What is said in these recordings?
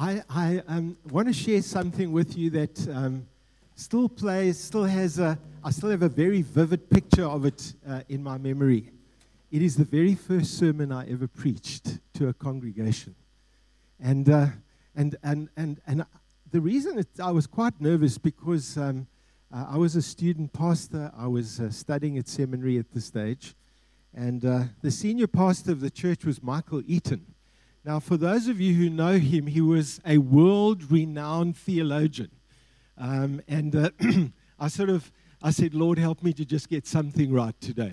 I, I um, want to share something with you that um, still plays, still has a, I still have a very vivid picture of it uh, in my memory. It is the very first sermon I ever preached to a congregation. And, uh, and, and, and, and the reason it, I was quite nervous because um, uh, I was a student pastor, I was uh, studying at seminary at the stage, and uh, the senior pastor of the church was Michael Eaton. Now, for those of you who know him, he was a world renowned theologian. Um, and uh, I sort of I said, Lord, help me to just get something right today.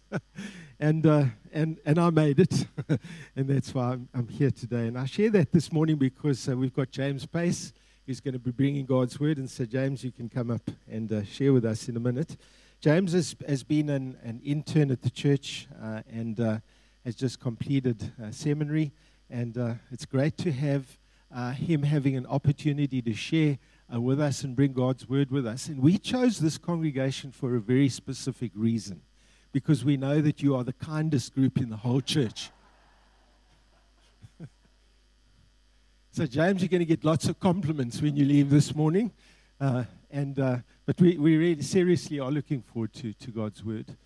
and, uh, and, and I made it. and that's why I'm, I'm, here today. And I share that this morning because uh, we've got James Pace who's going to be bringing God's word. And so, James, you can come up and uh, share with us in a minute. James has, has been an, an intern at the church uh, and uh, has just completed uh, seminary, and uh, it's great to have uh, him having an opportunity to share with us and bring God's word with us. And we chose this congregation for a very specific reason, because we know that you are the kindest group in the whole church. so, James, you're going to get lots of compliments when you leave this morning. Uh, and, uh, but we, we really seriously are looking forward to, to God's word.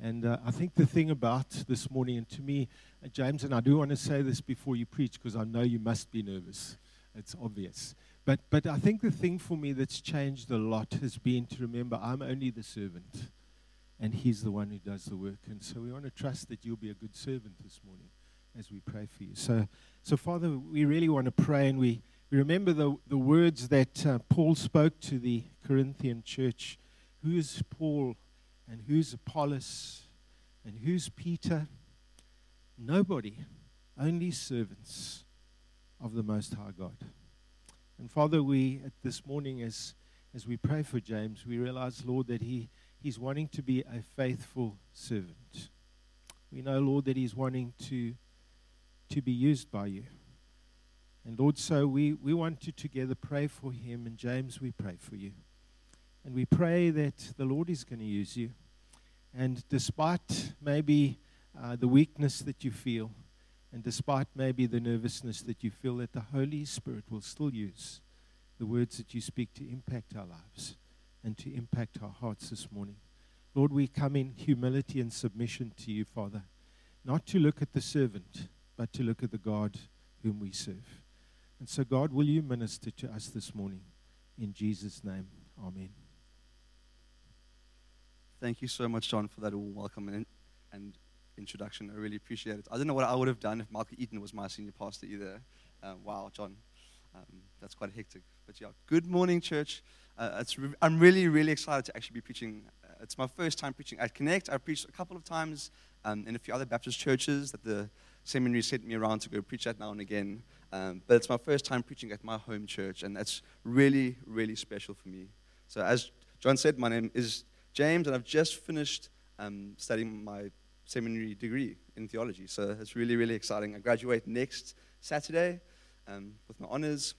And uh, I think the thing about this morning, and to me, uh, James, and I do want to say this before you preach because I know you must be nervous. It's obvious. But, but I think the thing for me that's changed a lot has been to remember I'm only the servant, and He's the one who does the work. And so we want to trust that you'll be a good servant this morning as we pray for you. So, so Father, we really want to pray, and we, we remember the, the words that uh, Paul spoke to the Corinthian church. Who is Paul? And who's Apollos? And who's Peter? Nobody, only servants of the Most High God. And Father, we at this morning, as, as we pray for James, we realize, Lord, that he, he's wanting to be a faithful servant. We know, Lord, that he's wanting to, to be used by you. And Lord, so we, we want to together pray for him. And James, we pray for you. And we pray that the Lord is going to use you. And despite maybe uh, the weakness that you feel, and despite maybe the nervousness that you feel, that the Holy Spirit will still use the words that you speak to impact our lives and to impact our hearts this morning. Lord, we come in humility and submission to you, Father, not to look at the servant, but to look at the God whom we serve. And so, God, will you minister to us this morning? In Jesus' name, amen. Thank you so much, John, for that welcome and, and introduction. I really appreciate it. I don't know what I would have done if Michael Eaton was my senior pastor either. Um, wow, John, um, that's quite hectic. But yeah, good morning, church. Uh, re- I'm really, really excited to actually be preaching. Uh, it's my first time preaching at Connect. I've preached a couple of times um, in a few other Baptist churches that the seminary sent me around to go preach at now and again. Um, but it's my first time preaching at my home church, and that's really, really special for me. So, as John said, my name is James, and I've just finished um, studying my seminary degree in theology. So it's really, really exciting. I graduate next Saturday um, with my honors.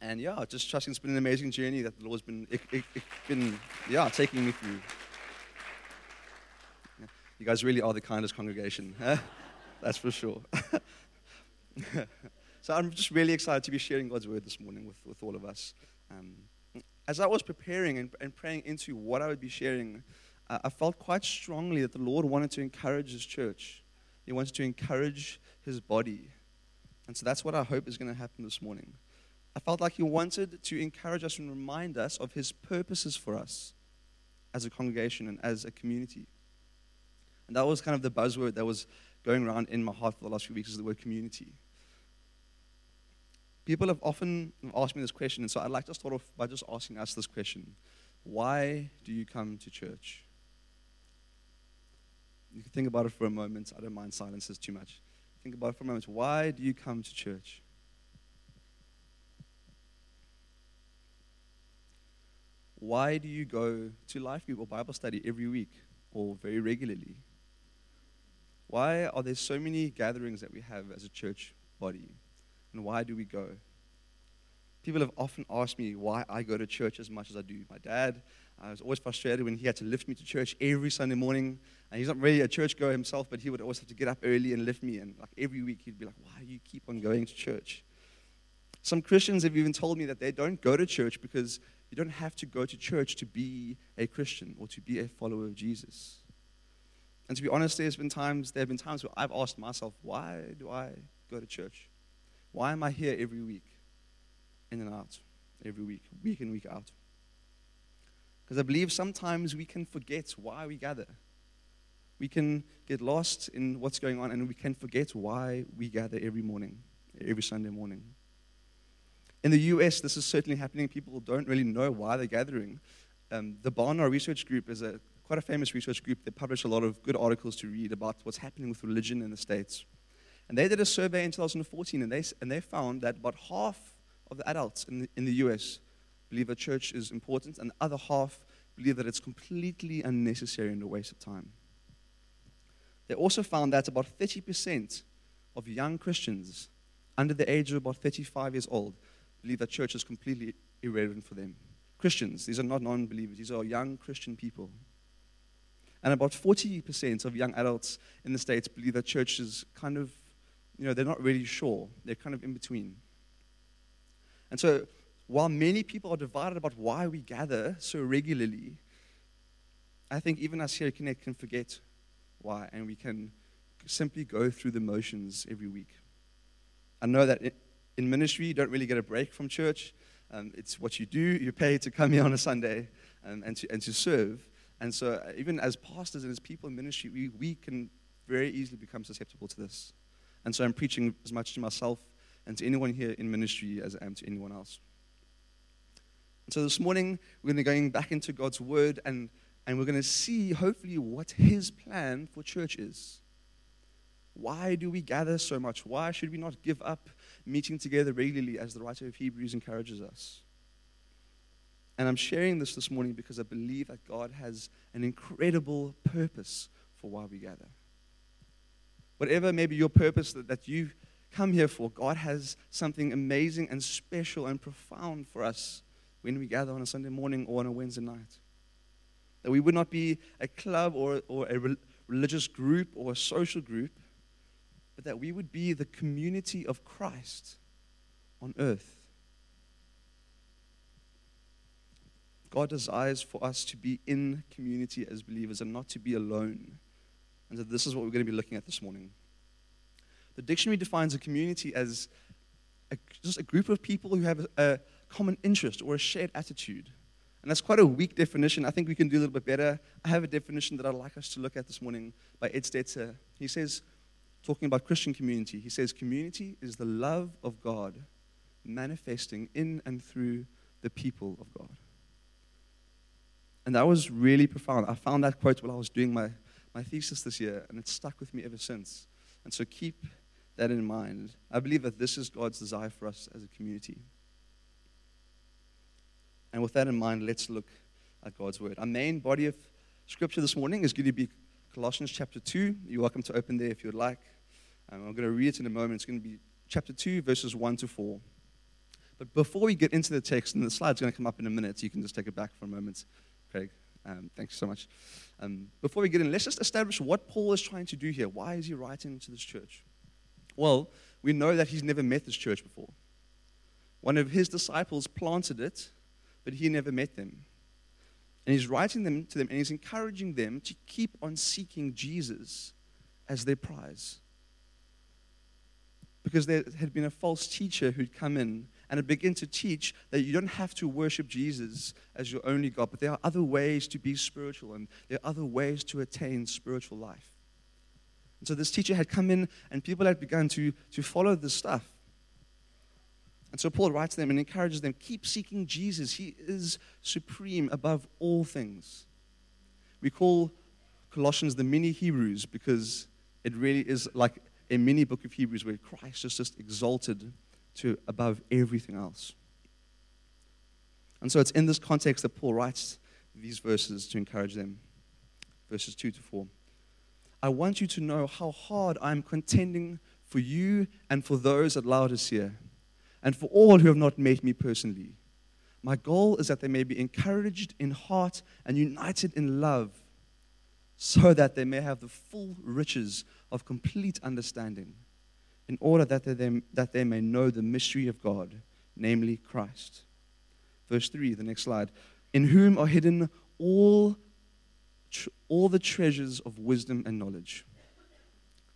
And yeah, just trusting it's been an amazing journey that the Lord's been, it, it, it been yeah, taking me through. You guys really are the kindest congregation. That's for sure. so I'm just really excited to be sharing God's word this morning with, with all of us. Um, as I was preparing and, and praying into what I would be sharing, uh, I felt quite strongly that the Lord wanted to encourage His church. He wanted to encourage His body. And so that's what I hope is going to happen this morning. I felt like He wanted to encourage us and remind us of His purposes for us as a congregation and as a community. And that was kind of the buzzword that was going around in my heart for the last few weeks is the word community. People have often asked me this question, and so I'd like to start off by just asking us this question Why do you come to church? You can think about it for a moment. I don't mind silences too much. Think about it for a moment. Why do you come to church? Why do you go to life group or Bible study every week or very regularly? Why are there so many gatherings that we have as a church body? And why do we go? People have often asked me why I go to church as much as I do. My dad, I was always frustrated when he had to lift me to church every Sunday morning. And he's not really a church goer himself, but he would always have to get up early and lift me. And like every week, he'd be like, Why do you keep on going to church? Some Christians have even told me that they don't go to church because you don't have to go to church to be a Christian or to be a follower of Jesus. And to be honest, there's been times, there have been times where I've asked myself, why do I go to church? Why am I here every week? In and out, every week, week in, week out. Because I believe sometimes we can forget why we gather. We can get lost in what's going on and we can forget why we gather every morning, every Sunday morning. In the US, this is certainly happening. People don't really know why they're gathering. Um, the Barna Research Group is a quite a famous research group. They publish a lot of good articles to read about what's happening with religion in the States. And they did a survey in 2014, and they, and they found that about half of the adults in the, in the US believe that church is important, and the other half believe that it's completely unnecessary and a waste of time. They also found that about 30% of young Christians under the age of about 35 years old believe that church is completely irrelevant for them. Christians, these are not non believers, these are young Christian people. And about 40% of young adults in the States believe that church is kind of, you know, they're not really sure. They're kind of in between. And so, while many people are divided about why we gather so regularly, I think even us here at Connect can forget why and we can simply go through the motions every week. I know that in ministry, you don't really get a break from church. Um, it's what you do. You pay to come here on a Sunday um, and, to, and to serve. And so, uh, even as pastors and as people in ministry, we, we can very easily become susceptible to this. And so, I'm preaching as much to myself and to anyone here in ministry as I am to anyone else. And so, this morning, we're going to be going back into God's Word and, and we're going to see, hopefully, what His plan for church is. Why do we gather so much? Why should we not give up meeting together regularly as the writer of Hebrews encourages us? And I'm sharing this this morning because I believe that God has an incredible purpose for why we gather. Whatever maybe your purpose that, that you come here for, God has something amazing and special and profound for us when we gather on a Sunday morning or on a Wednesday night. That we would not be a club or, or a re- religious group or a social group, but that we would be the community of Christ on earth. God desires for us to be in community as believers and not to be alone. And so this is what we're going to be looking at this morning. The dictionary defines a community as a, just a group of people who have a, a common interest or a shared attitude. And that's quite a weak definition. I think we can do a little bit better. I have a definition that I'd like us to look at this morning by Ed Stetzer. He says, talking about Christian community, he says, community is the love of God manifesting in and through the people of God. And that was really profound. I found that quote while I was doing my, my thesis this year, and it's stuck with me ever since. And so keep that in mind. I believe that this is God's desire for us as a community. And with that in mind, let's look at God's word. Our main body of scripture this morning is going to be Colossians chapter 2. You're welcome to open there if you'd like. Um, I'm going to read it in a moment. It's going to be chapter 2, verses 1 to 4. But before we get into the text, and the slide's going to come up in a minute, so you can just take it back for a moment. Craig. Um, thanks so much. Um, before we get in, let's just establish what Paul is trying to do here. Why is he writing to this church? Well, we know that he's never met this church before. One of his disciples planted it, but he never met them. And he's writing them to them and he's encouraging them to keep on seeking Jesus as their prize. Because there had been a false teacher who'd come in and it to teach that you don't have to worship Jesus as your only God, but there are other ways to be spiritual and there are other ways to attain spiritual life. And so this teacher had come in and people had begun to, to follow this stuff. And so Paul writes to them and encourages them keep seeking Jesus. He is supreme above all things. We call Colossians the mini Hebrews because it really is like a mini book of Hebrews where Christ is just exalted to above everything else. And so it's in this context that Paul writes these verses to encourage them. Verses 2 to 4. I want you to know how hard I'm contending for you and for those at Laodicea, and for all who have not met me personally. My goal is that they may be encouraged in heart and united in love, so that they may have the full riches of complete understanding in order that they, that they may know the mystery of God, namely Christ. Verse 3, the next slide. In whom are hidden all, all the treasures of wisdom and knowledge.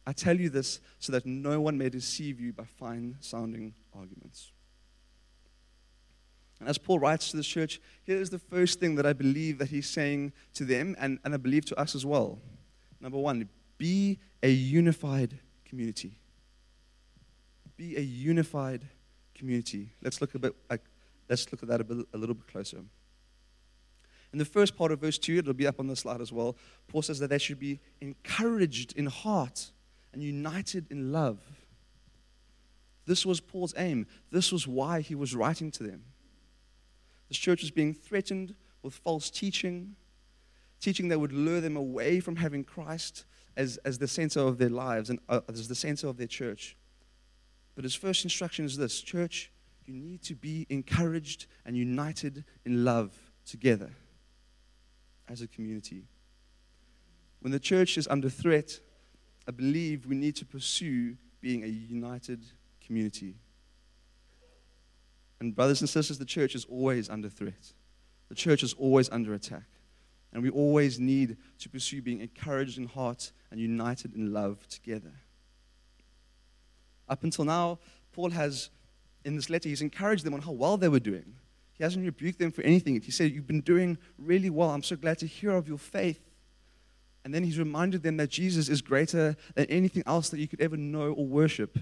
I tell you this so that no one may deceive you by fine sounding arguments. And as Paul writes to this church, here's the first thing that I believe that he's saying to them, and, and I believe to us as well. Number one, be a unified community. Be a unified community. Let's look a bit. let's look at that a, bit, a little bit closer. In the first part of verse 2, it'll be up on the slide as well. Paul says that they should be encouraged in heart and united in love. This was Paul's aim. This was why he was writing to them. This church was being threatened with false teaching, teaching that would lure them away from having Christ as, as the center of their lives and uh, as the center of their church. But his first instruction is this Church, you need to be encouraged and united in love together as a community. When the church is under threat, I believe we need to pursue being a united community. And, brothers and sisters, the church is always under threat. The church is always under attack. And we always need to pursue being encouraged in heart and united in love together. Up until now, Paul has, in this letter, he's encouraged them on how well they were doing. He hasn't rebuked them for anything. He said, You've been doing really well. I'm so glad to hear of your faith. And then he's reminded them that Jesus is greater than anything else that you could ever know or worship.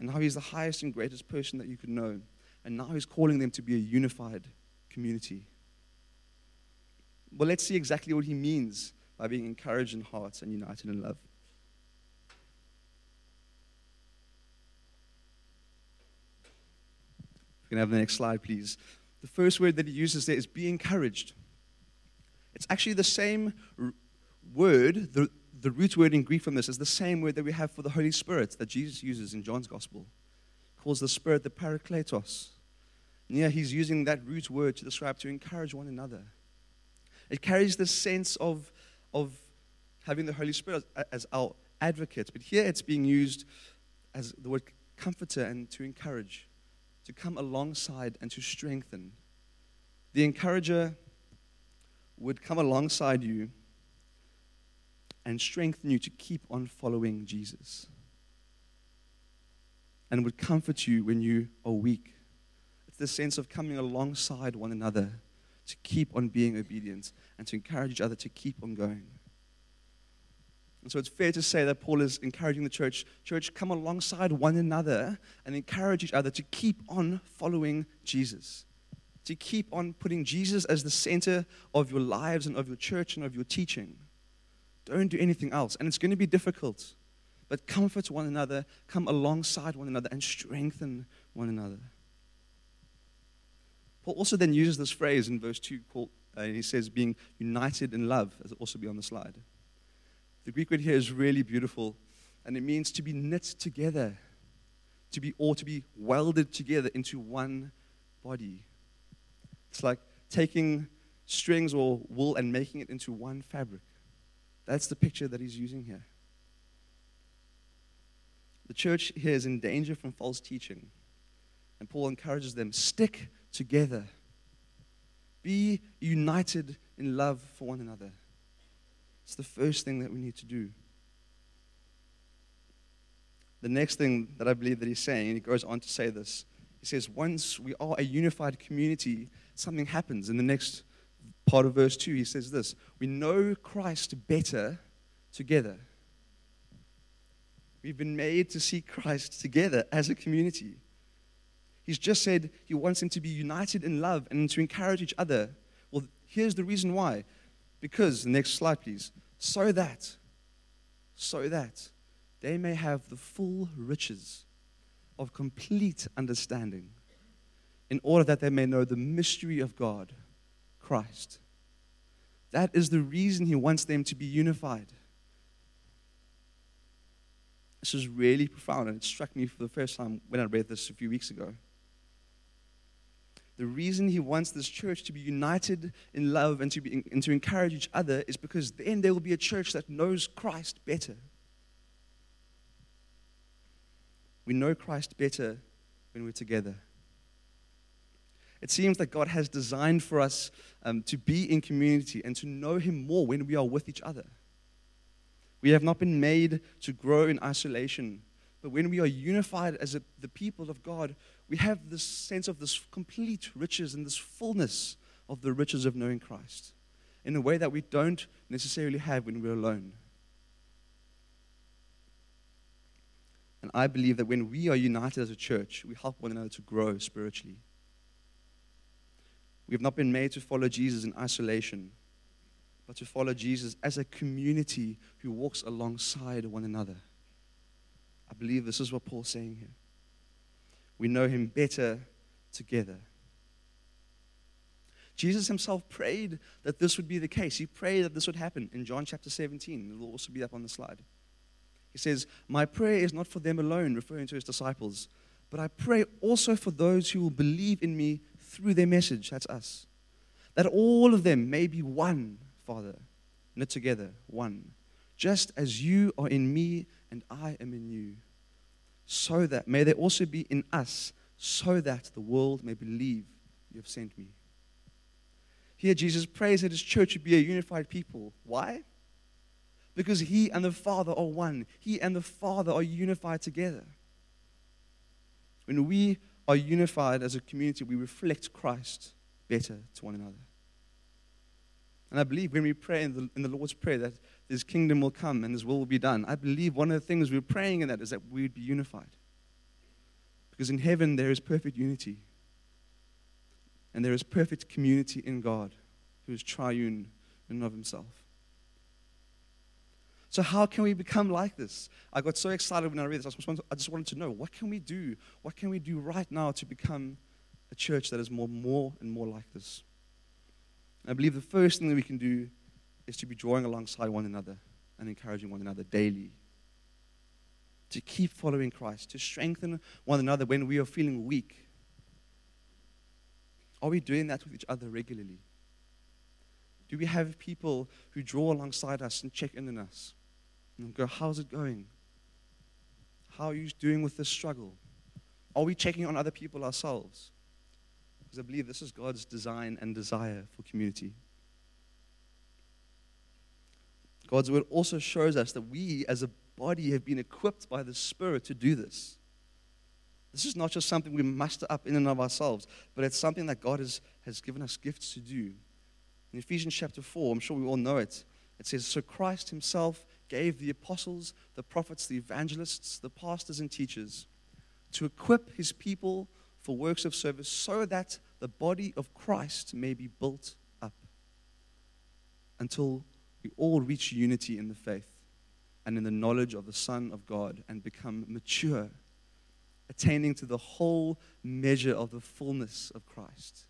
And how he's the highest and greatest person that you could know. And now he's calling them to be a unified community. Well, let's see exactly what he means by being encouraged in heart and united in love. Can have the next slide, please. The first word that he uses there is be encouraged. It's actually the same word, the, the root word in Greek from this is the same word that we have for the Holy Spirit that Jesus uses in John's Gospel. He calls the Spirit the Parakletos. And yeah, he's using that root word to describe to encourage one another. It carries the sense of, of having the Holy Spirit as our advocate, but here it's being used as the word comforter and to encourage to come alongside and to strengthen. The encourager would come alongside you and strengthen you to keep on following Jesus. And would comfort you when you are weak. It's the sense of coming alongside one another to keep on being obedient and to encourage each other to keep on going. And so it's fair to say that Paul is encouraging the church, church, come alongside one another and encourage each other to keep on following Jesus. To keep on putting Jesus as the center of your lives and of your church and of your teaching. Don't do anything else. And it's going to be difficult. But comfort one another, come alongside one another, and strengthen one another. Paul also then uses this phrase in verse 2 called, uh, he says, being united in love, as it also be on the slide. The Greek word here is really beautiful, and it means to be knit together, to be or to be welded together into one body. It's like taking strings or wool and making it into one fabric. That's the picture that he's using here. The church here is in danger from false teaching. And Paul encourages them stick together, be united in love for one another. It's the first thing that we need to do. The next thing that I believe that he's saying, and he goes on to say this. He says, once we are a unified community, something happens. In the next part of verse 2, he says this We know Christ better together. We've been made to see Christ together as a community. He's just said he wants them to be united in love and to encourage each other. Well, here's the reason why because, next slide, please, so that, so that they may have the full riches of complete understanding, in order that they may know the mystery of God, Christ. That is the reason He wants them to be unified. This is really profound, and it struck me for the first time when I read this a few weeks ago. The reason he wants this church to be united in love and to, be, and to encourage each other is because then there will be a church that knows Christ better. We know Christ better when we're together. It seems that God has designed for us um, to be in community and to know Him more when we are with each other. We have not been made to grow in isolation, but when we are unified as a, the people of God, we have this sense of this complete riches and this fullness of the riches of knowing Christ in a way that we don't necessarily have when we're alone. And I believe that when we are united as a church, we help one another to grow spiritually. We have not been made to follow Jesus in isolation, but to follow Jesus as a community who walks alongside one another. I believe this is what Paul's saying here. We know him better together. Jesus himself prayed that this would be the case. He prayed that this would happen in John chapter 17. It will also be up on the slide. He says, My prayer is not for them alone, referring to his disciples, but I pray also for those who will believe in me through their message. That's us. That all of them may be one, Father, knit together, one. Just as you are in me and I am in you. So that, may they also be in us, so that the world may believe you have sent me. Here, Jesus prays that his church would be a unified people. Why? Because he and the Father are one. He and the Father are unified together. When we are unified as a community, we reflect Christ better to one another. And I believe when we pray in the, in the Lord's Prayer that His kingdom will come and His will will be done, I believe one of the things we're praying in that is that we would be unified. Because in heaven there is perfect unity. And there is perfect community in God, who is triune in of himself. So, how can we become like this? I got so excited when I read this. I just, wanted, I just wanted to know what can we do? What can we do right now to become a church that is more, more and more like this? I believe the first thing that we can do is to be drawing alongside one another and encouraging one another daily. To keep following Christ, to strengthen one another when we are feeling weak, are we doing that with each other regularly? Do we have people who draw alongside us and check in on us and go, How's it going? How are you doing with this struggle? Are we checking on other people ourselves? Because I believe this is God's design and desire for community. God's word also shows us that we as a body have been equipped by the Spirit to do this. This is not just something we muster up in and of ourselves, but it's something that God has, has given us gifts to do. In Ephesians chapter 4, I'm sure we all know it, it says, So Christ himself gave the apostles, the prophets, the evangelists, the pastors, and teachers to equip his people for works of service so that the body of Christ may be built up until we all reach unity in the faith and in the knowledge of the Son of God and become mature attaining to the whole measure of the fullness of Christ.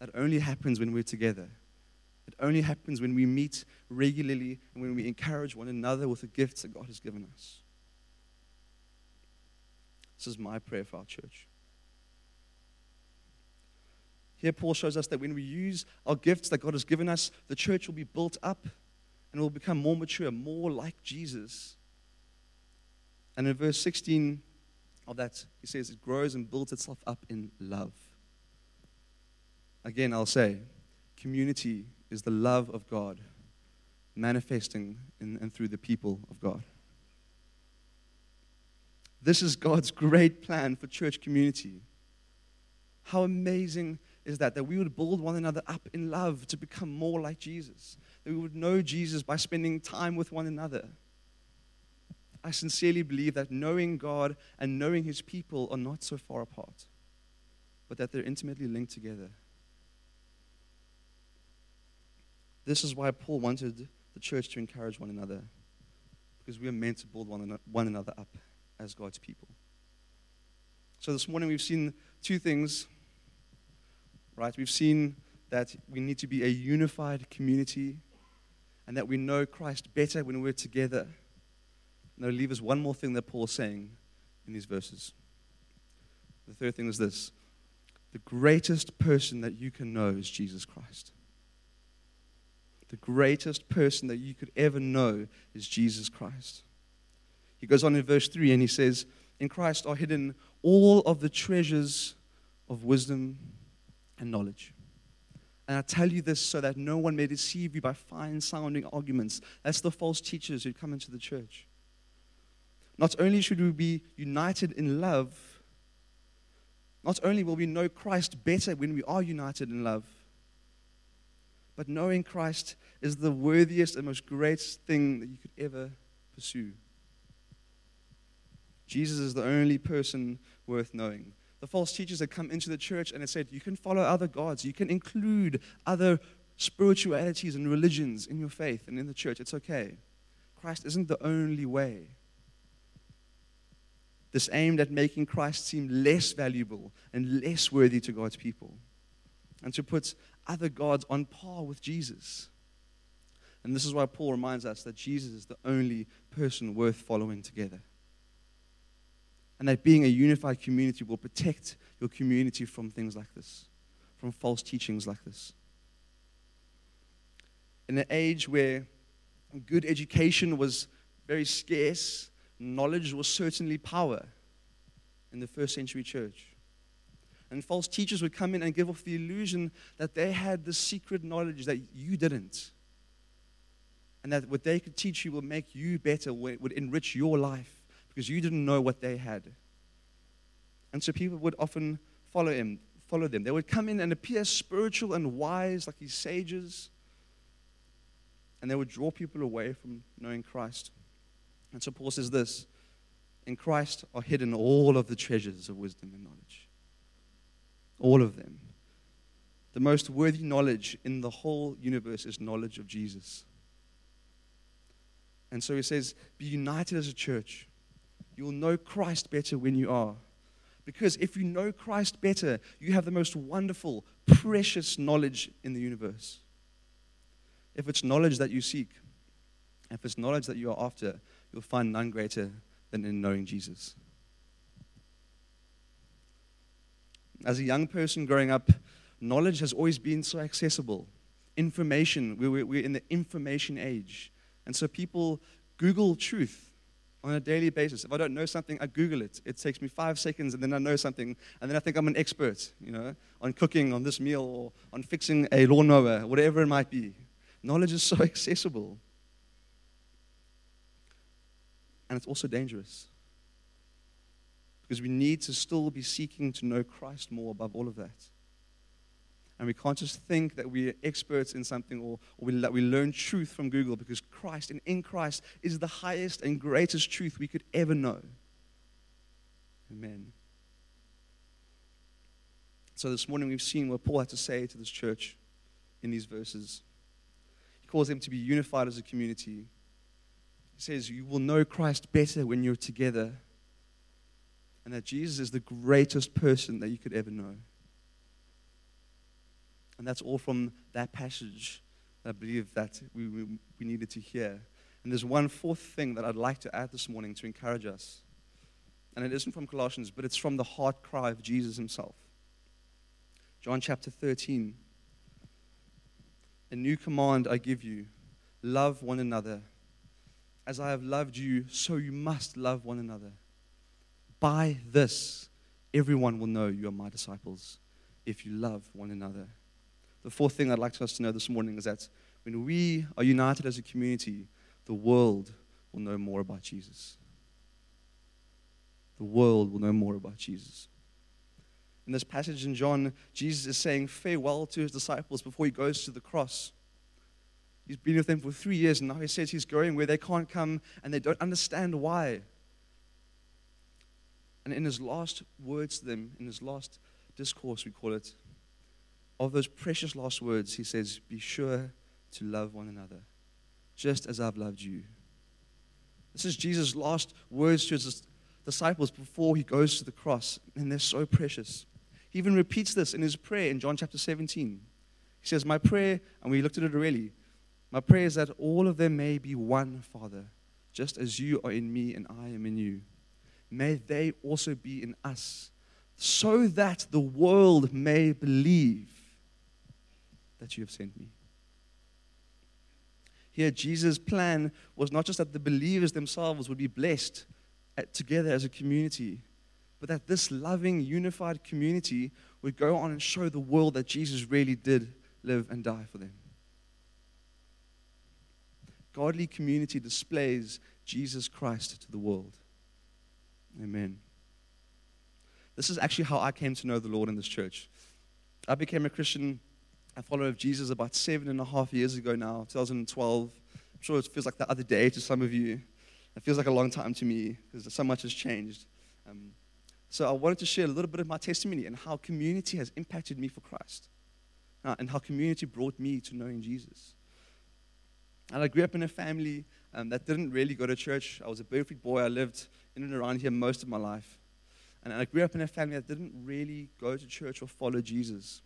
That only happens when we're together. It only happens when we meet regularly and when we encourage one another with the gifts that God has given us. This is my prayer for our church. Here, Paul shows us that when we use our gifts that God has given us, the church will be built up and will become more mature, more like Jesus. And in verse 16, of that, he says it grows and builds itself up in love. Again, I'll say, community is the love of God manifesting in and through the people of God. This is God's great plan for church community. How amazing is that? That we would build one another up in love to become more like Jesus. That we would know Jesus by spending time with one another I sincerely believe that knowing God and knowing His people are not so far apart, but that they're intimately linked together. This is why Paul wanted the church to encourage one another, because we are meant to build one, one another up as God's people. So this morning we've seen two things, right? We've seen that we need to be a unified community and that we know Christ better when we're together. Now, leave us one more thing that Paul's saying in these verses. The third thing is this the greatest person that you can know is Jesus Christ. The greatest person that you could ever know is Jesus Christ. He goes on in verse 3 and he says, In Christ are hidden all of the treasures of wisdom and knowledge. And I tell you this so that no one may deceive you by fine sounding arguments. That's the false teachers who come into the church. Not only should we be united in love, not only will we know Christ better when we are united in love, but knowing Christ is the worthiest and most greatest thing that you could ever pursue. Jesus is the only person worth knowing. The false teachers had come into the church and had said, You can follow other gods, you can include other spiritualities and religions in your faith and in the church. It's okay. Christ isn't the only way. This aimed at making Christ seem less valuable and less worthy to God's people, and to put other gods on par with Jesus. And this is why Paul reminds us that Jesus is the only person worth following together. And that being a unified community will protect your community from things like this, from false teachings like this. In an age where good education was very scarce, knowledge was certainly power in the first century church. And false teachers would come in and give off the illusion that they had the secret knowledge that you didn't. And that what they could teach you will make you better, would enrich your life because you didn't know what they had. And so people would often follow him, follow them. They would come in and appear spiritual and wise like these sages. And they would draw people away from knowing Christ. And so Paul says this In Christ are hidden all of the treasures of wisdom and knowledge. All of them. The most worthy knowledge in the whole universe is knowledge of Jesus. And so he says, Be united as a church. You will know Christ better when you are. Because if you know Christ better, you have the most wonderful, precious knowledge in the universe. If it's knowledge that you seek, if it's knowledge that you are after, you'll find none greater than in knowing Jesus. As a young person growing up, knowledge has always been so accessible. Information, we're, in the information age. And so people Google truth on a daily basis. If I don't know something, I Google it. It takes me five seconds, and then I know something, and then I think I'm an expert, you know, on cooking, on this meal, or on fixing a lawnmower, whatever it might be. Knowledge is so accessible. And it's also dangerous. Because we need to still be seeking to know Christ more above all of that. And we can't just think that we're experts in something or, or we, that we learn truth from Google because Christ and in Christ is the highest and greatest truth we could ever know. Amen. So this morning we've seen what Paul had to say to this church in these verses. He calls them to be unified as a community. He says, You will know Christ better when you're together, and that Jesus is the greatest person that you could ever know. And that's all from that passage that I believe that we, we, we needed to hear. And there's one fourth thing that I'd like to add this morning to encourage us. And it isn't from Colossians, but it's from the heart cry of Jesus himself. John chapter 13. A new command I give you love one another. As I have loved you, so you must love one another. By this, everyone will know you are my disciples if you love one another the fourth thing I'd like us to know this morning is that when we are united as a community, the world will know more about Jesus. The world will know more about Jesus. In this passage in John, Jesus is saying farewell to his disciples before he goes to the cross. He's been with them for three years, and now he says he's going where they can't come and they don't understand why. And in his last words to them, in his last discourse, we call it, of those precious last words, he says, Be sure to love one another, just as I've loved you. This is Jesus' last words to his disciples before he goes to the cross, and they're so precious. He even repeats this in his prayer in John chapter 17. He says, My prayer, and we looked at it already, my prayer is that all of them may be one, Father, just as you are in me and I am in you. May they also be in us, so that the world may believe that you have sent me. Here, Jesus' plan was not just that the believers themselves would be blessed uh, together as a community, but that this loving, unified community would go on and show the world that Jesus really did live and die for them. Godly community displays Jesus Christ to the world. Amen. This is actually how I came to know the Lord in this church. I became a Christian, a follower of Jesus about seven and a half years ago now, 2012. I'm sure it feels like the other day to some of you. It feels like a long time to me because so much has changed. Um, so I wanted to share a little bit of my testimony and how community has impacted me for Christ uh, and how community brought me to knowing Jesus. And I grew up in a family um, that didn't really go to church. I was a Beaufort boy. I lived in and around here most of my life. And I grew up in a family that didn't really go to church or follow Jesus.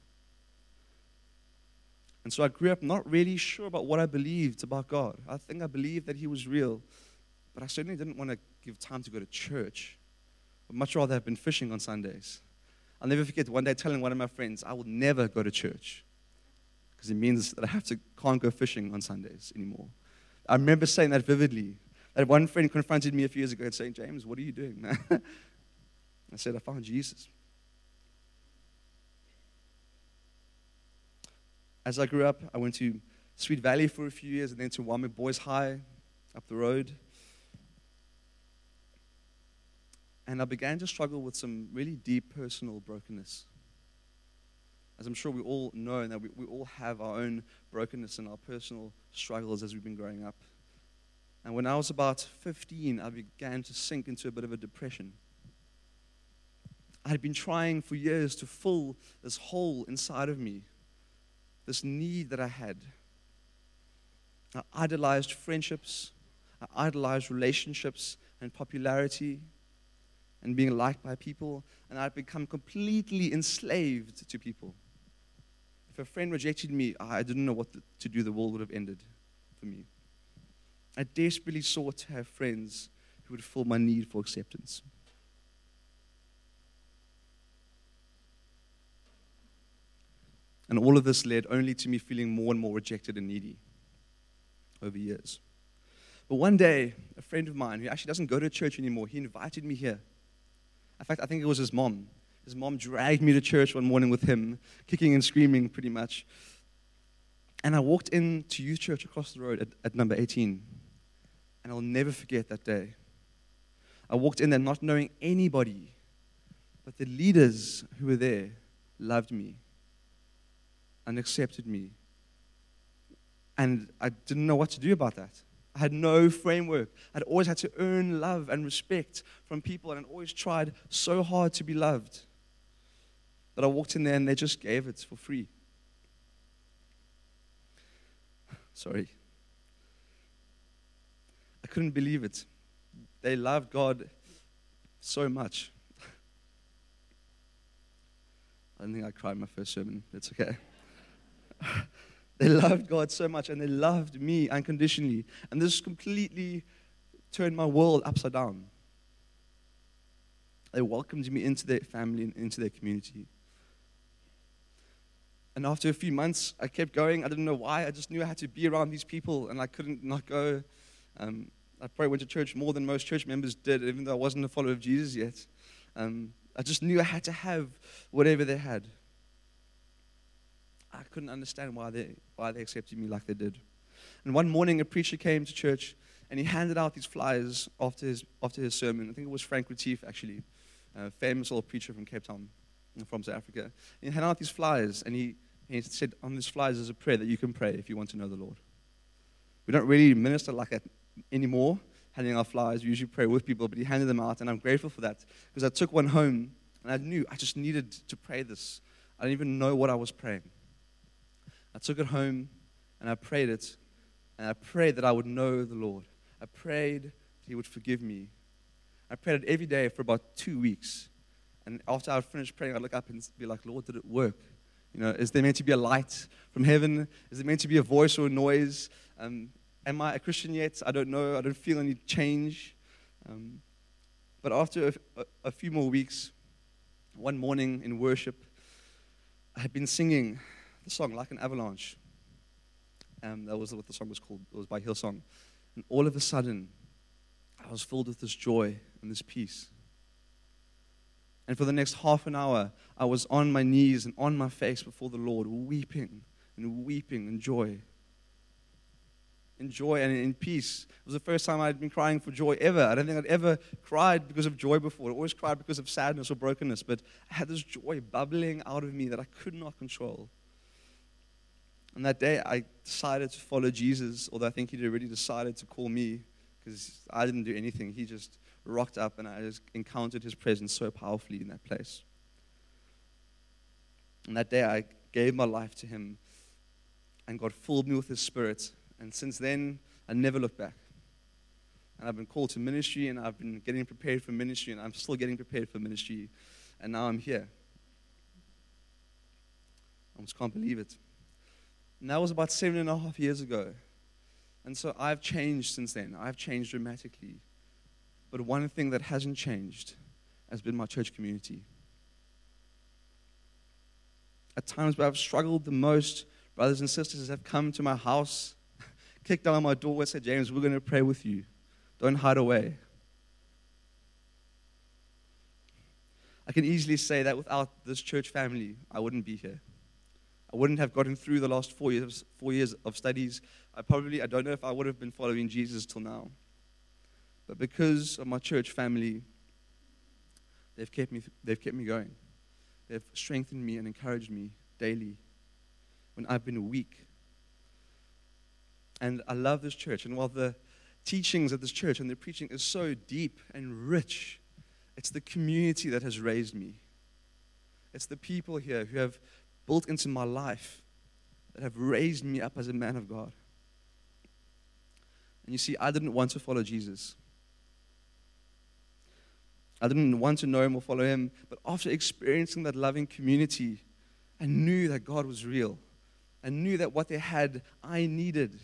And so I grew up not really sure about what I believed about God. I think I believed that He was real, but I certainly didn't want to give time to go to church. I'd much rather have been fishing on Sundays. I'll never forget one day telling one of my friends, I will never go to church because it means that I have to can't go fishing on Sundays anymore. I remember saying that vividly. That one friend confronted me a few years ago and saying, James, what are you doing? I said, I found Jesus. As I grew up, I went to Sweet Valley for a few years and then to Warwick Boys High up the road. And I began to struggle with some really deep personal brokenness. As I'm sure we all know, and that we, we all have our own brokenness and our personal struggles as we've been growing up. And when I was about 15, I began to sink into a bit of a depression. I had been trying for years to fill this hole inside of me, this need that I had. I idolized friendships, I idolized relationships and popularity and being liked by people, and I'd become completely enslaved to people. If a friend rejected me, I didn't know what to do, the world would have ended for me. I desperately sought to have friends who would fill my need for acceptance. And all of this led only to me feeling more and more rejected and needy over years. But one day, a friend of mine who actually doesn't go to church anymore, he invited me here. In fact, I think it was his mom. His mom dragged me to church one morning with him, kicking and screaming pretty much. And I walked into youth church across the road at, at number 18. And I'll never forget that day. I walked in there not knowing anybody, but the leaders who were there loved me and accepted me. And I didn't know what to do about that. I had no framework. I'd always had to earn love and respect from people, and I'd always tried so hard to be loved. But I walked in there and they just gave it for free. Sorry. I couldn't believe it. They loved God so much. I don't think I cried my first sermon. It's okay. they loved God so much and they loved me unconditionally. And this completely turned my world upside down. They welcomed me into their family and into their community. And after a few months, I kept going. I didn't know why. I just knew I had to be around these people, and I couldn't not go. Um, I probably went to church more than most church members did, even though I wasn't a follower of Jesus yet. Um, I just knew I had to have whatever they had. I couldn't understand why they, why they accepted me like they did. And one morning, a preacher came to church and he handed out these flyers after his, after his sermon. I think it was Frank Retief, actually, a famous old preacher from Cape Town, from South Africa. And he handed out these flyers and he, he said, On these flyers is a prayer that you can pray if you want to know the Lord. We don't really minister like that anymore, handing out flyers. We usually pray with people, but he handed them out, and I'm grateful for that because I took one home and I knew I just needed to pray this. I didn't even know what I was praying. I took it home and I prayed it. And I prayed that I would know the Lord. I prayed that He would forgive me. I prayed it every day for about two weeks. And after I finished praying, I'd look up and be like, Lord, did it work? You know, is there meant to be a light from heaven? Is there meant to be a voice or a noise? Um, am I a Christian yet? I don't know. I don't feel any change. Um, but after a, a, a few more weeks, one morning in worship, I had been singing the song like an avalanche. Um, that was what the song was called. It was by Hillsong. And all of a sudden, I was filled with this joy and this peace. And for the next half an hour, I was on my knees and on my face before the Lord, weeping and weeping in joy. In joy and in peace. It was the first time I'd been crying for joy ever. I don't think I'd ever cried because of joy before. I always cried because of sadness or brokenness, but I had this joy bubbling out of me that I could not control. And that day, I decided to follow Jesus, although I think he'd already decided to call me because I didn't do anything. He just rocked up and I just encountered his presence so powerfully in that place. And that day I gave my life to him and God filled me with his spirit. And since then, I never looked back. And I've been called to ministry and I've been getting prepared for ministry and I'm still getting prepared for ministry. And now I'm here. I just can't believe it. And that was about seven and a half years ago. And so I've changed since then. I've changed dramatically. But one thing that hasn't changed has been my church community. At times where I've struggled the most, brothers and sisters have come to my house, kicked down my door, and said, James, we're going to pray with you. Don't hide away. I can easily say that without this church family, I wouldn't be here. I wouldn't have gotten through the last four years, four years of studies. I probably, I don't know if I would have been following Jesus till now. But because of my church family, they've kept me, they've kept me going. They've strengthened me and encouraged me daily when I've been weak. And I love this church. And while the teachings of this church and the preaching is so deep and rich, it's the community that has raised me. It's the people here who have built into my life that have raised me up as a man of God. And you see, I didn't want to follow Jesus. I didn't want to know him or follow him, but after experiencing that loving community, I knew that God was real. I knew that what they had, I needed.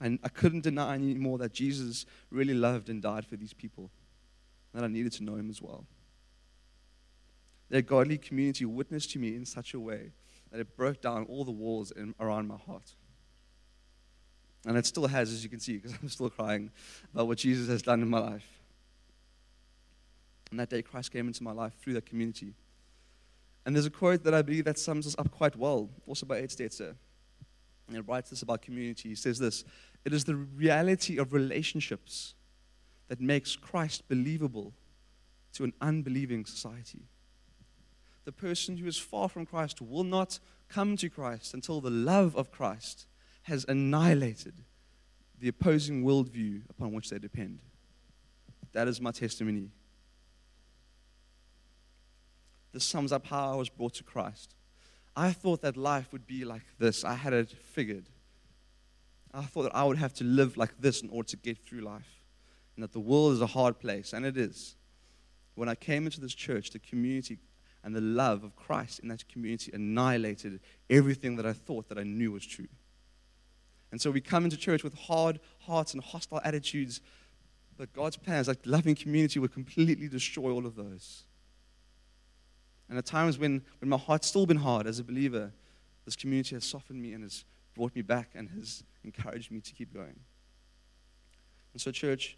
And I couldn't deny anymore that Jesus really loved and died for these people, that I needed to know him as well. Their godly community witnessed to me in such a way that it broke down all the walls in, around my heart. And it still has, as you can see, because I'm still crying about what Jesus has done in my life. And that day, Christ came into my life through that community. And there's a quote that I believe that sums us up quite well, also by Ed Stetzer. And it writes this about community. He says this It is the reality of relationships that makes Christ believable to an unbelieving society the person who is far from Christ will not come to Christ until the love of Christ has annihilated the opposing worldview upon which they depend. That is my testimony. This sums up how I was brought to Christ. I thought that life would be like this. I had it figured. I thought that I would have to live like this in order to get through life. And that the world is a hard place, and it is. When I came into this church, the community and the love of Christ in that community annihilated everything that I thought that I knew was true. And so we come into church with hard hearts and hostile attitudes, but God's plans, like loving community, would completely destroy all of those. And at times when, when my heart's still been hard as a believer, this community has softened me and has brought me back and has encouraged me to keep going. And so, church,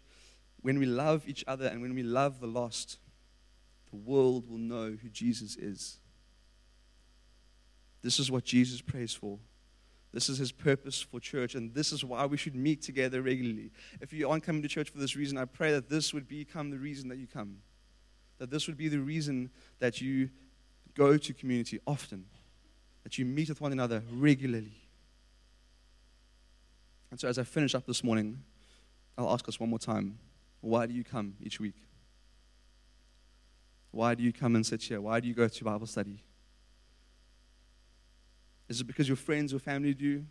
when we love each other and when we love the lost, the world will know who Jesus is. This is what Jesus prays for. This is his purpose for church, and this is why we should meet together regularly. If you aren't coming to church for this reason, I pray that this would become the reason that you come. That this would be the reason that you go to community often, that you meet with one another regularly. And so, as I finish up this morning, I'll ask us one more time why do you come each week? Why do you come and sit here? Why do you go to Bible study? Is it because your friends or family do?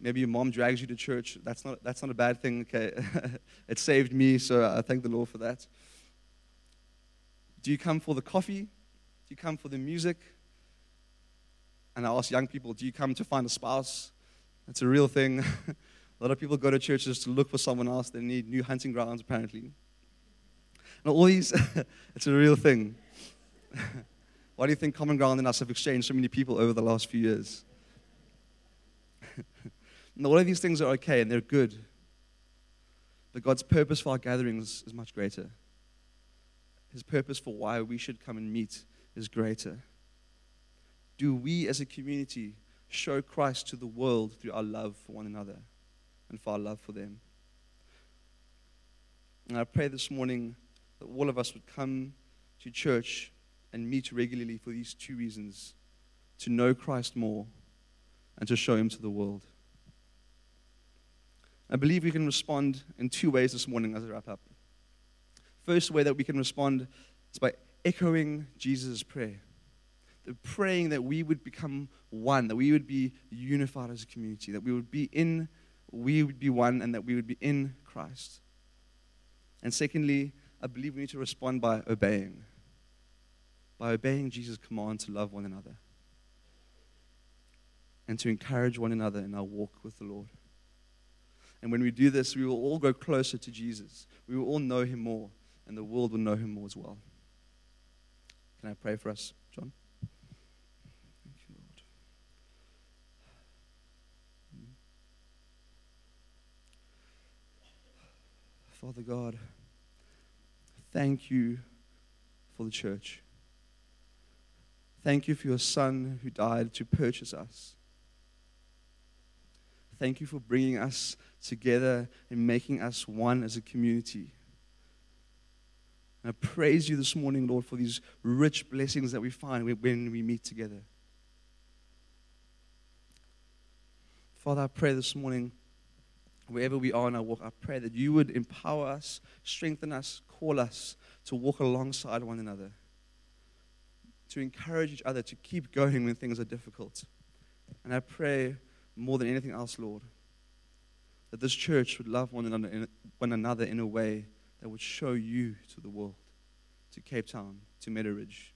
Maybe your mom drags you to church. That's not, that's not a bad thing, okay? it saved me, so I thank the Lord for that. Do you come for the coffee? Do you come for the music? And I ask young people, do you come to find a spouse? That's a real thing. a lot of people go to churches to look for someone else. They need new hunting grounds, apparently. And all these, it's a real thing. Why do you think Common Ground and us have exchanged so many people over the last few years? and all of these things are okay and they're good. But God's purpose for our gatherings is much greater. His purpose for why we should come and meet is greater. Do we as a community show Christ to the world through our love for one another and for our love for them? And I pray this morning that all of us would come to church and meet regularly for these two reasons to know Christ more and to show him to the world. I believe we can respond in two ways this morning as I wrap up. First way that we can respond is by echoing Jesus' prayer. The praying that we would become one, that we would be unified as a community, that we would be in, we would be one, and that we would be in Christ. And secondly, I believe we need to respond by obeying. By obeying Jesus' command to love one another and to encourage one another in our walk with the Lord. And when we do this, we will all go closer to Jesus. We will all know him more, and the world will know him more as well. Can I pray for us, John? Thank you, Lord. Hmm. Father God, thank you for the church. Thank you for your Son who died to purchase us. Thank you for bringing us together and making us one as a community. And I praise you this morning, Lord, for these rich blessings that we find when we meet together. Father, I pray this morning, wherever we are in our walk, I pray that you would empower us, strengthen us, call us to walk alongside one another, to encourage each other to keep going when things are difficult. And I pray more than anything else, Lord, that this church would love one another in, one another in a way that would show you to the world, to Cape Town, to Meadow-Ridge.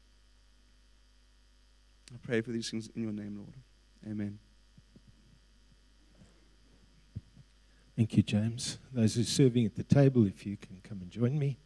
I pray for these things in your name, Lord. Amen. Thank you, James. Those who are serving at the table, if you can come and join me.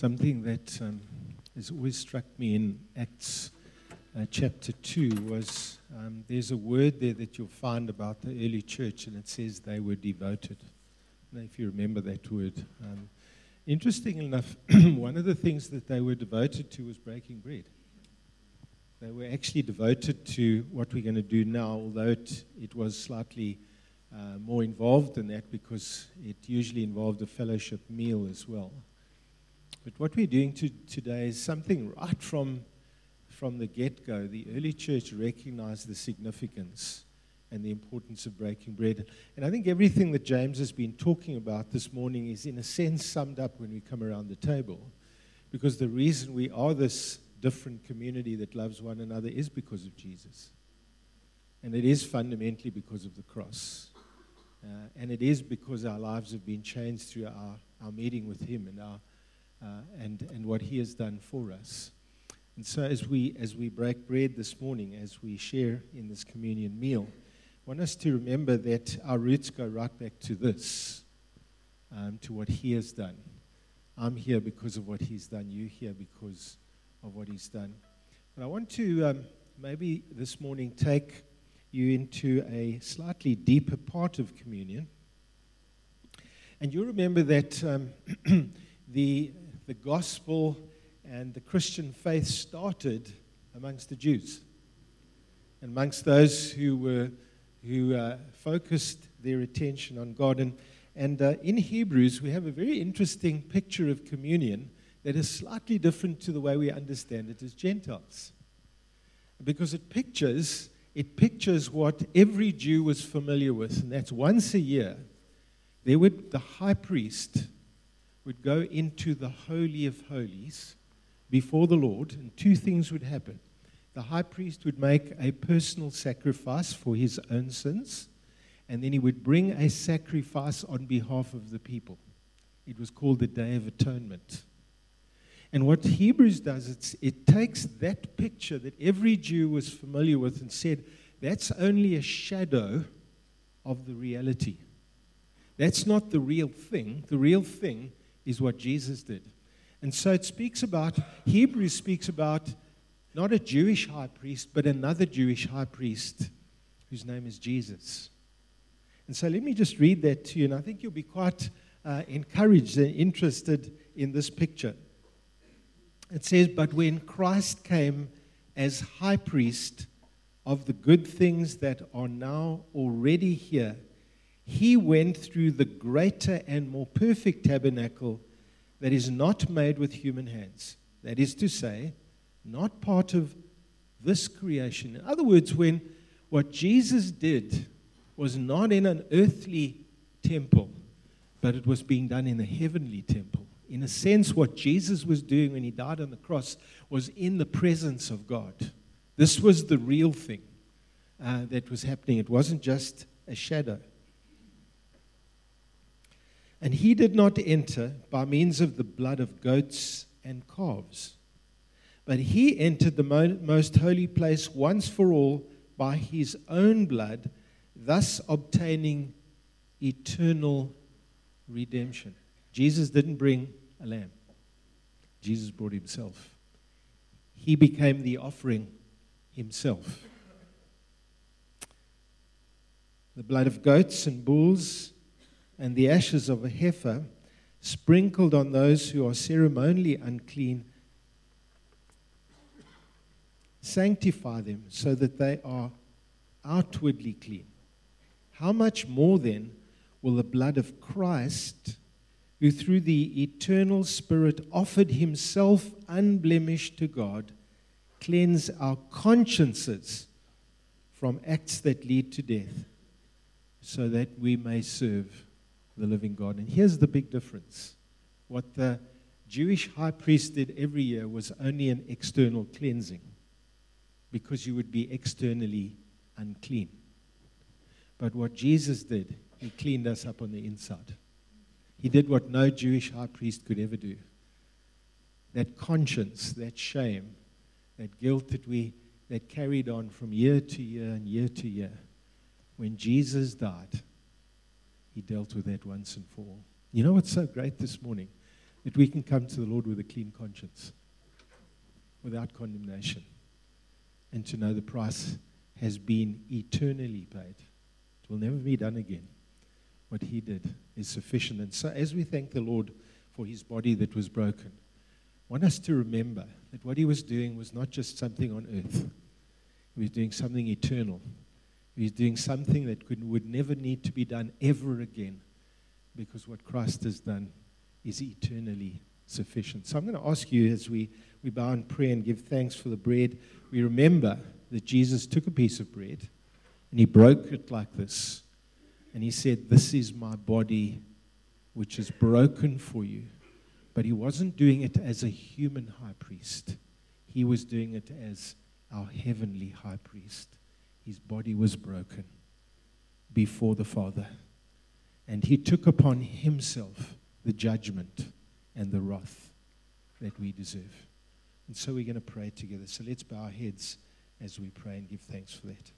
Something that um, has always struck me in Acts uh, chapter 2 was um, there's a word there that you'll find about the early church, and it says they were devoted. Now, if you remember that word. Um, interesting enough, one of the things that they were devoted to was breaking bread. They were actually devoted to what we're going to do now, although it, it was slightly uh, more involved than that because it usually involved a fellowship meal as well. But what we're doing to, today is something right from, from the get go. The early church recognized the significance and the importance of breaking bread. And I think everything that James has been talking about this morning is, in a sense, summed up when we come around the table. Because the reason we are this different community that loves one another is because of Jesus. And it is fundamentally because of the cross. Uh, and it is because our lives have been changed through our, our meeting with Him and our and, and what He has done for us. And so, as we, as we break bread this morning, as we share in this communion meal, I want us to remember that our roots go right back to this, um, to what He has done. I'm here because of what He's done. You here because of what He's done. But I want to um, maybe this morning take you into a slightly deeper part of communion. And you'll remember that um, the the gospel and the Christian faith started amongst the Jews, amongst those who were who uh, focused their attention on God. And, and uh, in Hebrews, we have a very interesting picture of communion that is slightly different to the way we understand it as Gentiles, because it pictures it pictures what every Jew was familiar with, and that's once a year there would the high priest would go into the Holy of Holies before the Lord, and two things would happen. The high priest would make a personal sacrifice for his own sins, and then he would bring a sacrifice on behalf of the people. It was called the Day of Atonement. And what Hebrews does, it's, it takes that picture that every Jew was familiar with and said, that's only a shadow of the reality. That's not the real thing. The real thing is what Jesus did. And so it speaks about, Hebrews speaks about not a Jewish high priest, but another Jewish high priest whose name is Jesus. And so let me just read that to you, and I think you'll be quite uh, encouraged and interested in this picture. It says, But when Christ came as high priest of the good things that are now already here, he went through the greater and more perfect tabernacle that is not made with human hands. That is to say, not part of this creation. In other words, when what Jesus did was not in an earthly temple, but it was being done in a heavenly temple. In a sense, what Jesus was doing when he died on the cross was in the presence of God. This was the real thing uh, that was happening, it wasn't just a shadow. And he did not enter by means of the blood of goats and calves, but he entered the most holy place once for all by his own blood, thus obtaining eternal redemption. Jesus didn't bring a lamb, Jesus brought himself. He became the offering himself. The blood of goats and bulls and the ashes of a heifer sprinkled on those who are ceremonially unclean sanctify them so that they are outwardly clean. How much more then will the blood of Christ, who through the eternal Spirit offered himself unblemished to God, cleanse our consciences from acts that lead to death, so that we may serve the living God? And here's the big difference. What the Jewish high priest did every year was only an external cleansing because you would be externally unclean. But what Jesus did he cleaned us up on the inside. He did what no Jewish high priest could ever do. That conscience, that shame, that guilt that we that carried on from year to year and year to year. When Jesus died, he dealt with that once and for all. You know what's so great this morning? That we can come to the Lord with a clean conscience, without condemnation, and to know the price has been eternally paid. It will never be done again what he did is sufficient. And so, as we thank the Lord for his body that was broken, I want us to remember that what he was doing was not just something on earth, he was doing something eternal. He was doing something that could, would never need to be done ever again because what Christ has done is eternally sufficient. So I'm going to ask you as we, we bow in prayer and give thanks for the bread, we remember that Jesus took a piece of bread and he broke it like this. And he said, This is my body, which is broken for you. But he wasn't doing it as a human high priest, he was doing it as our heavenly high priest. His body was broken before the Father. And he took upon himself the judgment and the wrath that we deserve. And so we're going to pray together. So let's bow our heads as we pray and give thanks for that.